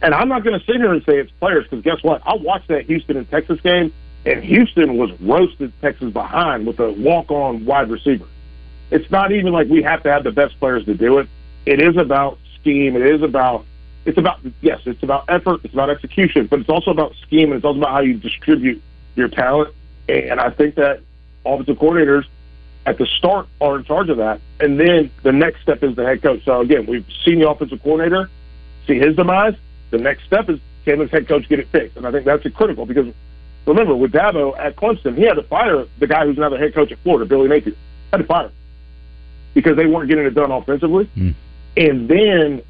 And I'm not going to sit here and say it's players because guess what? I watched that Houston and Texas game, and Houston was roasted Texas behind with a walk-on wide receiver. It's not even like we have to have the best players to do it. It is about scheme. It is about it's about yes, it's about effort. It's about execution, but it's also about scheme, and it's also about how you distribute your talent. And I think that offensive coordinators at the start are in charge of that, and then the next step is the head coach. So again, we've seen the offensive coordinator see his demise. The next step is can this head coach get it fixed? And I think that's critical because remember with Dabo at Clemson, he had to fire the guy who's now the head coach at Florida, Billy Napier. Had to fire him because they weren't getting it done offensively. Hmm. And then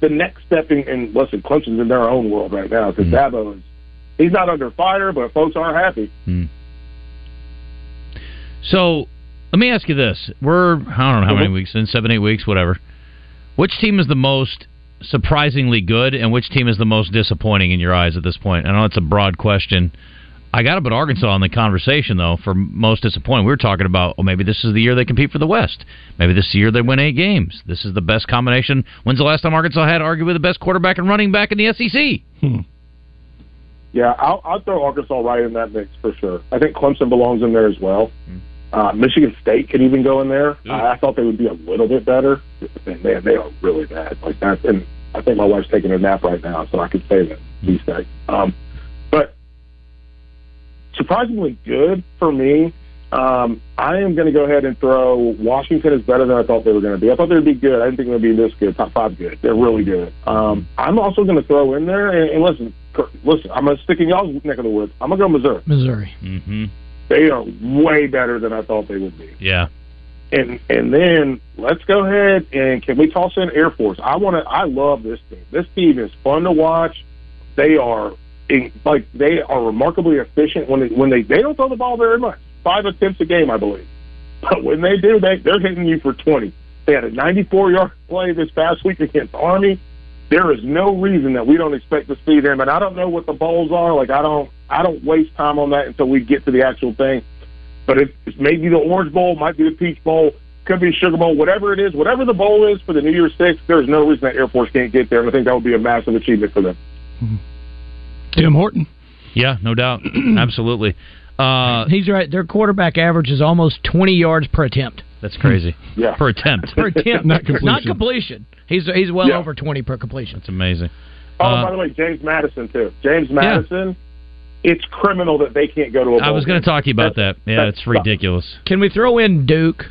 the next step in, and listen, Clemson's in their own world right now because hmm. Dabo is he's not under fire, but folks aren't happy. Hmm. So let me ask you this: We're I don't know how many uh-huh. weeks in, seven, eight weeks, whatever. Which team is the most surprisingly good, and which team is the most disappointing in your eyes at this point? I know it's a broad question. I got to put Arkansas in the conversation though for most disappointing. We were talking about, well, maybe this is the year they compete for the West. Maybe this year they win eight games. This is the best combination. When's the last time Arkansas had arguably the best quarterback and running back in the SEC? Yeah, I'll, I'll throw Arkansas right in that mix for sure. I think Clemson belongs in there as well. Uh, Michigan State could even go in there. I, I thought they would be a little bit better. And man, they are really bad. Like that, and I think my wife's taking a nap right now, so I could say that. Please say. Um, but surprisingly good for me. Um, I am going to go ahead and throw Washington is better than I thought they were going to be. I thought they would be good. I didn't think they would be this good. Top five good. They're really good. Um, I'm also going to throw in there and, and listen, listen. I'm going to stick in y'all's neck of the woods. I'm going to go Missouri. Missouri. Mm-hmm. They are way better than I thought they would be. Yeah. And and then let's go ahead and can we toss in Air Force? I want to. I love this team. This team is fun to watch. They are in, like they are remarkably efficient when they when they they don't throw the ball very much. Five attempts a game, I believe. But when they do, they they're hitting you for twenty. They had a 94 yard play this past week against Army. There is no reason that we don't expect to see them. And I don't know what the bowls are. Like I don't I don't waste time on that until we get to the actual thing. But it, it's maybe the Orange Bowl, might be the Peach Bowl, could be Sugar Bowl, whatever it is, whatever the bowl is for the New Year's Six. There's no reason that Air Force can't get there, and I think that would be a massive achievement for them. Mm-hmm. Tim Horton. Yeah, no doubt. Absolutely. Uh, He's right. Their quarterback average is almost 20 yards per attempt. That's crazy. Yeah. Per attempt. Per attempt. Not completion. Not completion. He's he's well Yeah. over 20 per completion. That's amazing. Oh, Uh, by the way, James Madison too. James Madison. Yeah. It's criminal that they can't go to a bowl. I was going to talk to you about that. Yeah, it's ridiculous. Can we throw in Duke?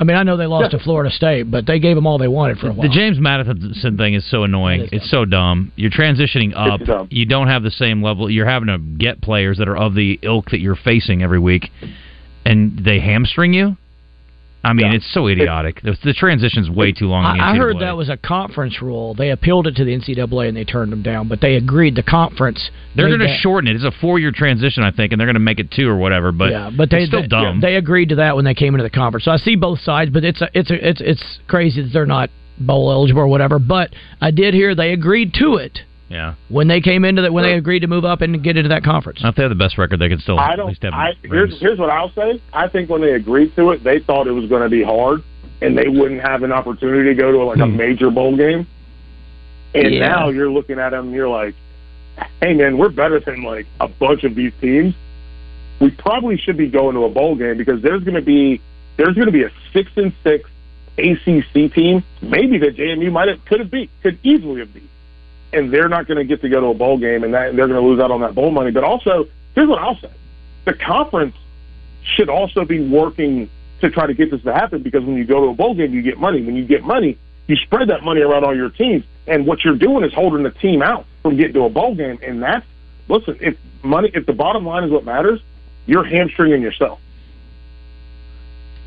Yeah. I mean, I know they lost to Florida State, but they gave them all they wanted for a while. The James Madison thing is so annoying. It's so dumb. You're transitioning up. You don't have the same level. You're having to get players that are of the ilk that you're facing every week, and they hamstring you. I mean, it's so idiotic. The, the transition's way too long. I, I heard that was a conference rule. They appealed it to the NCAA and they turned them down, but they agreed the conference. They're going to shorten it. It's a four-year transition, I think, and they're going to make it two or whatever. But yeah, but they it's still they, dumb. They agreed to that when they came into the conference. So I see both sides, but it's a, it's a, it's it's crazy that they're not bowl eligible or whatever. But I did hear they agreed to it yeah. when they came into that when they agreed to move up and get into that conference. If they have the best record, they could still I don't. least have. I, here's here's what I'll say. I think when they agreed to it, they thought it was going to be hard, and they wouldn't have an opportunity to go to like a hmm. major bowl game. And Yeah. now you're looking at them, and you're like, "Hey, man, we're better than like a bunch of these teams. We probably should be going to a bowl game because there's going to be there's going to be a six and six ACC team, maybe that JMU might have could have beat, could easily have beat, and they're not going to get to go to a bowl game, and that they're going to lose out on that bowl money. But also, here's what I'll say: the conference should also be working to try to get this to happen because when you go to a bowl game, you get money. When you get money, you spread that money around all your teams, and what you're doing is holding the team out from getting to a bowl game, and that's listen. If money, if the bottom line is what matters, you're hamstringing yourself.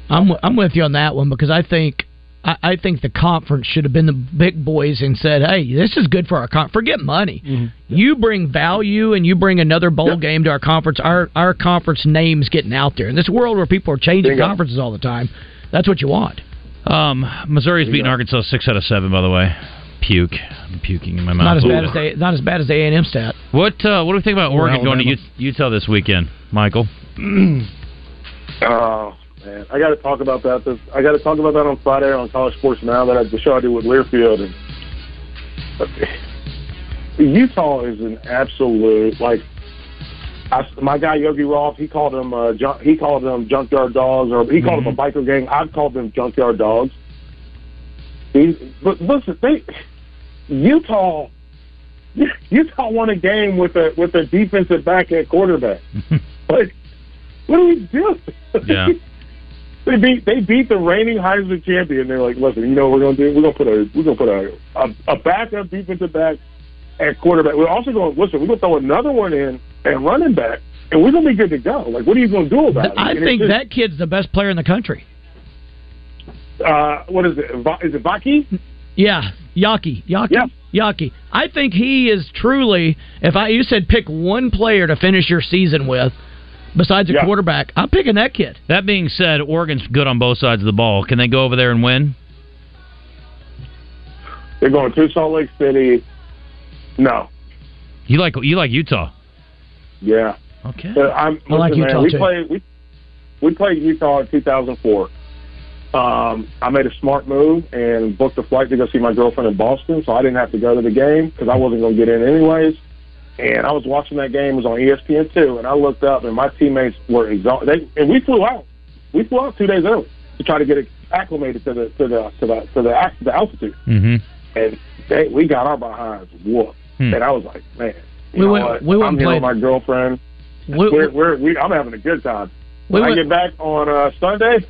I'm I'm with you on that one because I think I, I think the conference should have been the big boys and said, "Hey, this is good for our conference. Forget money. You bring value and you bring another bowl game to our conference. Our our conference name's getting out there in this world where people are changing Bingo. conferences all the time. That's what you want. Um, Missouri's beating Arkansas six out of seven. By the way, puke. I'm puking in my mouth. Not as bad as they not as bad as the A and M stat. What uh, What do we think about Oregon going to Utah this weekend, Michael? Oh man, I got to talk about that. This, I got to talk about that on Friday on College Sports Now. That I, the show I did with Learfield and Utah is an absolute like. I, my guy Yogi Roth, he called them uh, junk, he called them junkyard dogs, or he called them a biker gang. I've called them junkyard dogs. He, but listen, they Utah Utah won a game with a with a defensive back at quarterback. like, what do we do? Yeah. They beat they beat the reigning Heisman champion. They're like, listen, you know what we're gonna do? We're gonna put a we're gonna put a a, a backup defensive back at quarterback. We're also going listen. We're gonna throw another one in at running back, and we're gonna be good to go. Like, what are you gonna do about it? I And think just- that kid's the best player in the country. uh, what is it? Is it Vaki? Yeah, Yaki, Yaki, Yaki. I think he is truly. If I you said pick one player to finish your season with, besides a quarterback, I'm picking that kid. That being said, Oregon's good on both sides of the ball. Can they go over there and win? They're going to Salt Lake City. No, You like you like Utah? Yeah. Okay. But I'm, I like listen, man, Utah, we too. played we we played Utah in 2004. Um, I made a smart move and booked a flight to go see my girlfriend in Boston, so I didn't have to go to the game because I wasn't going to get in anyways. And I was watching that game. It was on ESPN two, and I looked up, and my teammates were exhausted. They, and we flew out. We flew out two days early to try to get acclimated to the to the to the to the, to the altitude. Mm-hmm. And they, we got our behinds whooped. Hmm. And I was like, man, you We know went- what? we went I'm and here with my girlfriend. We- we're, we're, we, I'm having a good time. We When I get back on uh, Sunday,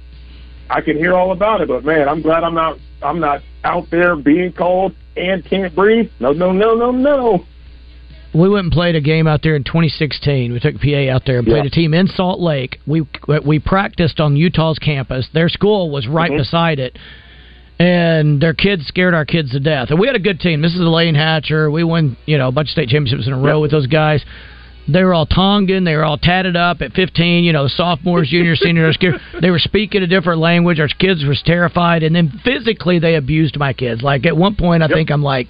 I can hear all about it. But man, I'm glad I'm not I'm not out there being cold and can't breathe. No, no, no, no, no. We went and played a game out there in 2016. We took PA out there and played Yeah. a team in Salt Lake. We we practiced on Utah's campus. Their school was right Mhm. beside it, and their kids scared our kids to death. And we had a good team. This is a Layne Hatcher. We won you know a bunch of state championships in a row with those guys. They were all Tongan. They were all tatted up at 15. You know, sophomores, juniors, seniors. They were speaking a different language. Our kids was terrified, and then physically they abused my kids. Like at one point, I think I'm like,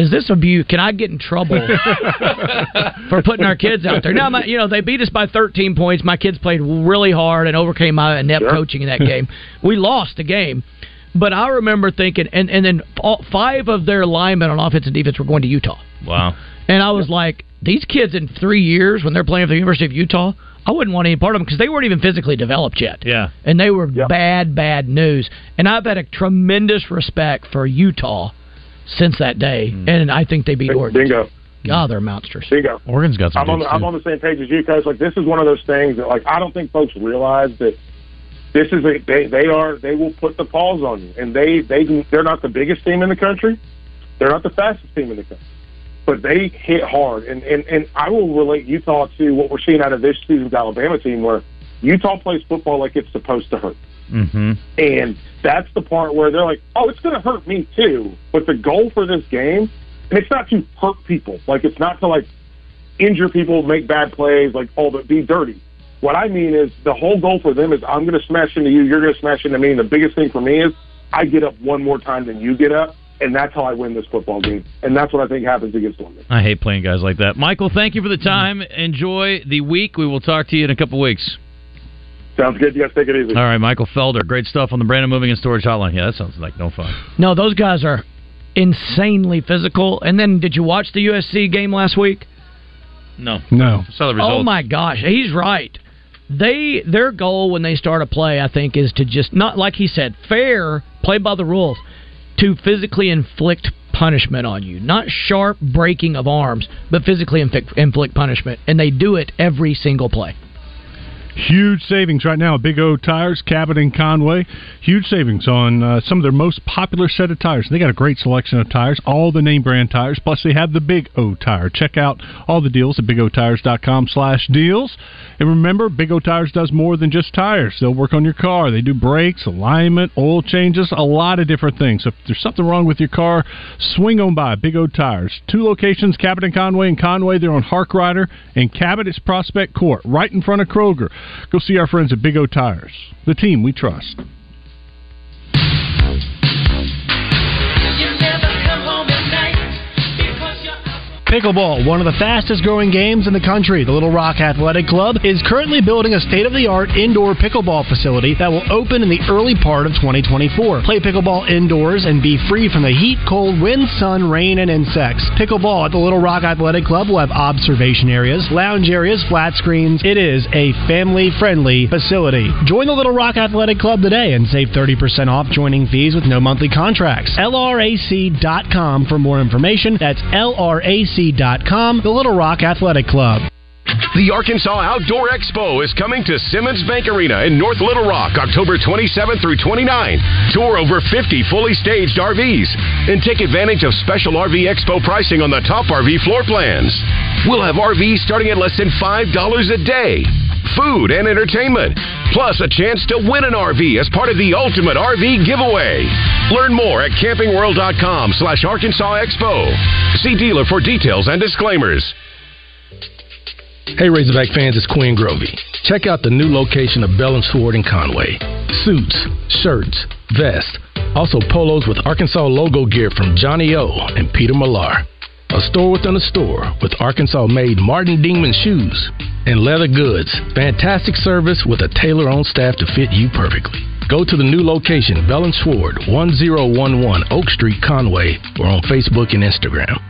"Is this abuse? Can I get in trouble for putting our kids out there?" Now, my, you know, they beat us by 13 points. My kids played really hard and overcame my inept Sure. coaching in that game. We lost the game. But I remember thinking, and, and then all, five of their linemen on offense and defense were going to Utah. Wow. And I was like, these kids in three years, when they're playing for the University of Utah, I wouldn't want any part of them because they weren't even physically developed yet. Yeah. And they were bad, bad news. And I've had a tremendous respect for Utah since that day. Hmm. And I think they beat Oregon. Bingo. God, hmm. they're monsters. Bingo. Oregon's got some I'm on, dudes, the, I'm on the same page as you guys. Like this is one of those things that like I don't think folks realize that this is a they they are they will put the paws on you, and they they they're not the biggest team in the country, they're not the fastest team in the country, but they hit hard. And and and I will relate Utah to what we're seeing out of this season's Alabama team, where Utah plays football like it's supposed to hurt. Mm-hmm. And that's the part where they're like, oh, it's going to hurt me too. But the goal for this game, and it's not to hurt people. Like, it's not to, like, injure people, make bad plays, like, all but be dirty. What I mean is the whole goal for them is I'm going to smash into you, you're going to smash into me. And the biggest thing for me is I get up one more time than you get up. And that's how I win this football game. And that's what I think happens against Oregon. I hate playing guys like that. Michael, thank you for the time. Enjoy the week. We will talk to you in a couple weeks. Sounds good. You guys take it easy. All right, Michael Felder. Great stuff on the Brandon Moving and Storage Hotline. Yeah, that sounds like no fun. No, those guys are insanely physical. And then, did you watch the USC game last week? No. No. Saw the results. Oh my gosh, he's right. They their goal when they start a play, I think, is to just not like he said, fair, play by the rules, to physically inflict punishment on you, not sharp breaking of arms, but physically inflict, inflict punishment, and they do it every single play. Huge savings right now at Big O Tires, Cabot and Conway. Huge savings on uh, some of their most popular set of tires. They got a great selection of tires, all the name brand tires. Plus, they have the Big O Tire. Check out all the deals at bigotires.com slash deals. And remember, Big O Tires does more than just tires. They'll work on your car. They do brakes, alignment, oil changes, a lot of different things. So if there's something wrong with your car, swing on by Big O Tires. Two locations, Cabot and Conway. And Conway, they're on Harkrider. And Cabot is Prospect Court, right in front of Kroger. Go see our friends at Big O Tires, the team we trust. Pickleball, one of the fastest growing games in the country, the Little Rock Athletic Club is currently building a state of the art indoor pickleball facility that will open in the early part of 2024. Play pickleball indoors and be free from the heat, cold, wind, sun, rain, and insects. Pickleball at the Little Rock Athletic Club will have observation areas, lounge areas, flat screens. It is a family friendly facility. Join the Little Rock Athletic Club today and save 30% off joining fees with no monthly contracts. LRAC.com for more information. That's LRAC.com, the Little Rock Athletic Club. The Arkansas Outdoor Expo is coming to Simmons Bank Arena in North Little Rock October 27 through 29. Tour over 50 fully staged RVs and take advantage of special RV Expo pricing on the top RV floor plans. We'll have RVs starting at less than $5 a day. Food and entertainment, plus a chance to win an RV as part of the Ultimate RV Giveaway. Learn more at campingworld.com slash Arkansas Expo. See dealer for details and disclaimers. Hey Razorback fans, it's Quinn Grovey. Check out the new location of Bell and Sword in Conway. Suits, shirts, vests, also polos with Arkansas logo gear from Johnny O and Peter Millar. A store within a store with Arkansas made Martin Dingman shoes and leather goods. Fantastic service with a tailor on staff to fit you perfectly. Go to the new location, Bell and Sword, 1011 Oak Street, Conway, or on Facebook and Instagram.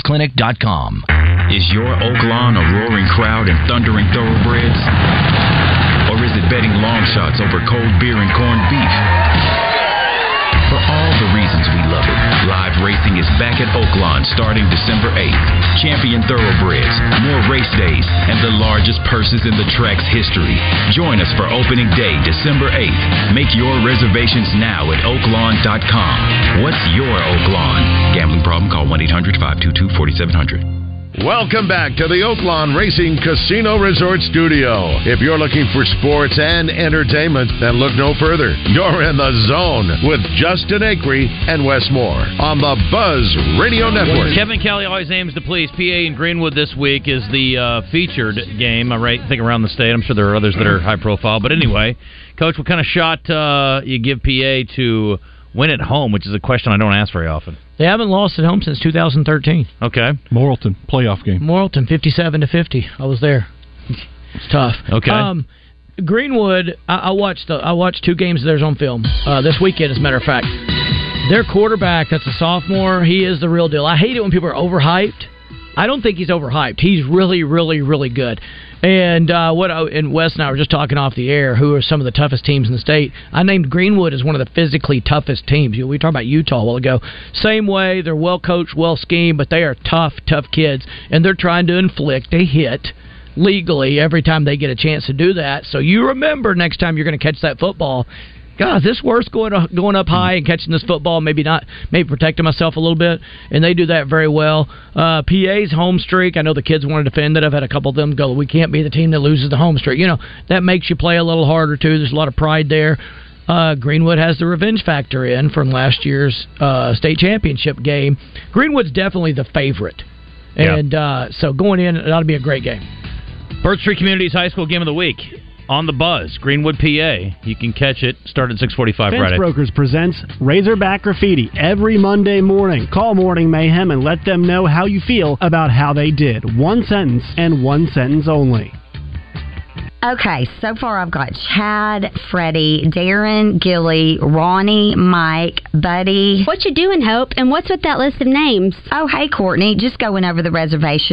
littlerockmensclinic.com. Is your Oaklawn a roaring crowd and thundering thoroughbreds? Or is it betting long shots over cold beer and corned beef? For all reasons we love it, live racing is back at Oaklawn starting December 8th. Champion thoroughbreds, more race days, and the largest purses in the track's history. Join us for opening day, December 8th. Make your reservations now at oaklawn.com. What's your Oaklawn? Gambling problem? Call 1 800 522 4700. Welcome back to the Oaklawn Racing Casino Resort Studio. If you're looking for sports and entertainment, then look no further. You're in the zone with Justin Acree and Wes Moore on the Buzz Radio Network. Kevin Kelly always aims to please. PA in Greenwood this week is the uh, featured game. I think around the state. I'm sure there are others that are high profile. But anyway, Coach, what kind of shot uh, you give PA to win at home? Which is a question I don't ask very often. They haven't lost at home since 2013. Okay. Morrilton playoff game. Morrilton 57 to 50. I was there. It's tough. Okay. Um, Greenwood, I, I watched the, I watched two games of theirs on film uh, this weekend. As a matter of fact, their quarterback, that's a sophomore, he is the real deal. I hate it when people are overhyped. I don't think he's overhyped. He's really, really, really good. And uh, what I, and Wes and I were just talking off the air. Who are some of the toughest teams in the state? I named Greenwood as one of the physically toughest teams. You know, we talked about Utah a while ago. Same way, they're well coached, well schemed, but they are tough, tough kids, and they're trying to inflict a hit legally every time they get a chance to do that. So you remember next time you're going to catch that football. God, is this worth going uh, going up high and catching this football? Maybe not. Maybe protecting myself a little bit, and they do that very well. Uh, PA's home streak. I know the kids want to defend it. I've had a couple of them go. We can't be the team that loses the home streak. You know that makes you play a little harder too. There's a lot of pride there. Uh, Greenwood has the revenge factor in from last year's uh, state championship game. Greenwood's definitely the favorite, Yeah. and uh, so going in, it ought to be a great game. Bird Street Community's High School Game of the Week on the Buzz, Greenwood, PA. You can catch it. Start at 6:45 Fence Friday. Brokers presents Razorback Graffiti every Monday morning. Call Morning Mayhem and let them know how you feel about how they did. One sentence and one sentence only. Okay, so far I've got Chad, Freddie, Darren, Gilly, Ronnie, Mike, Buddy. What you doing, Hope? And what's with that list of names? Oh, hey, Courtney. Just going over the reservation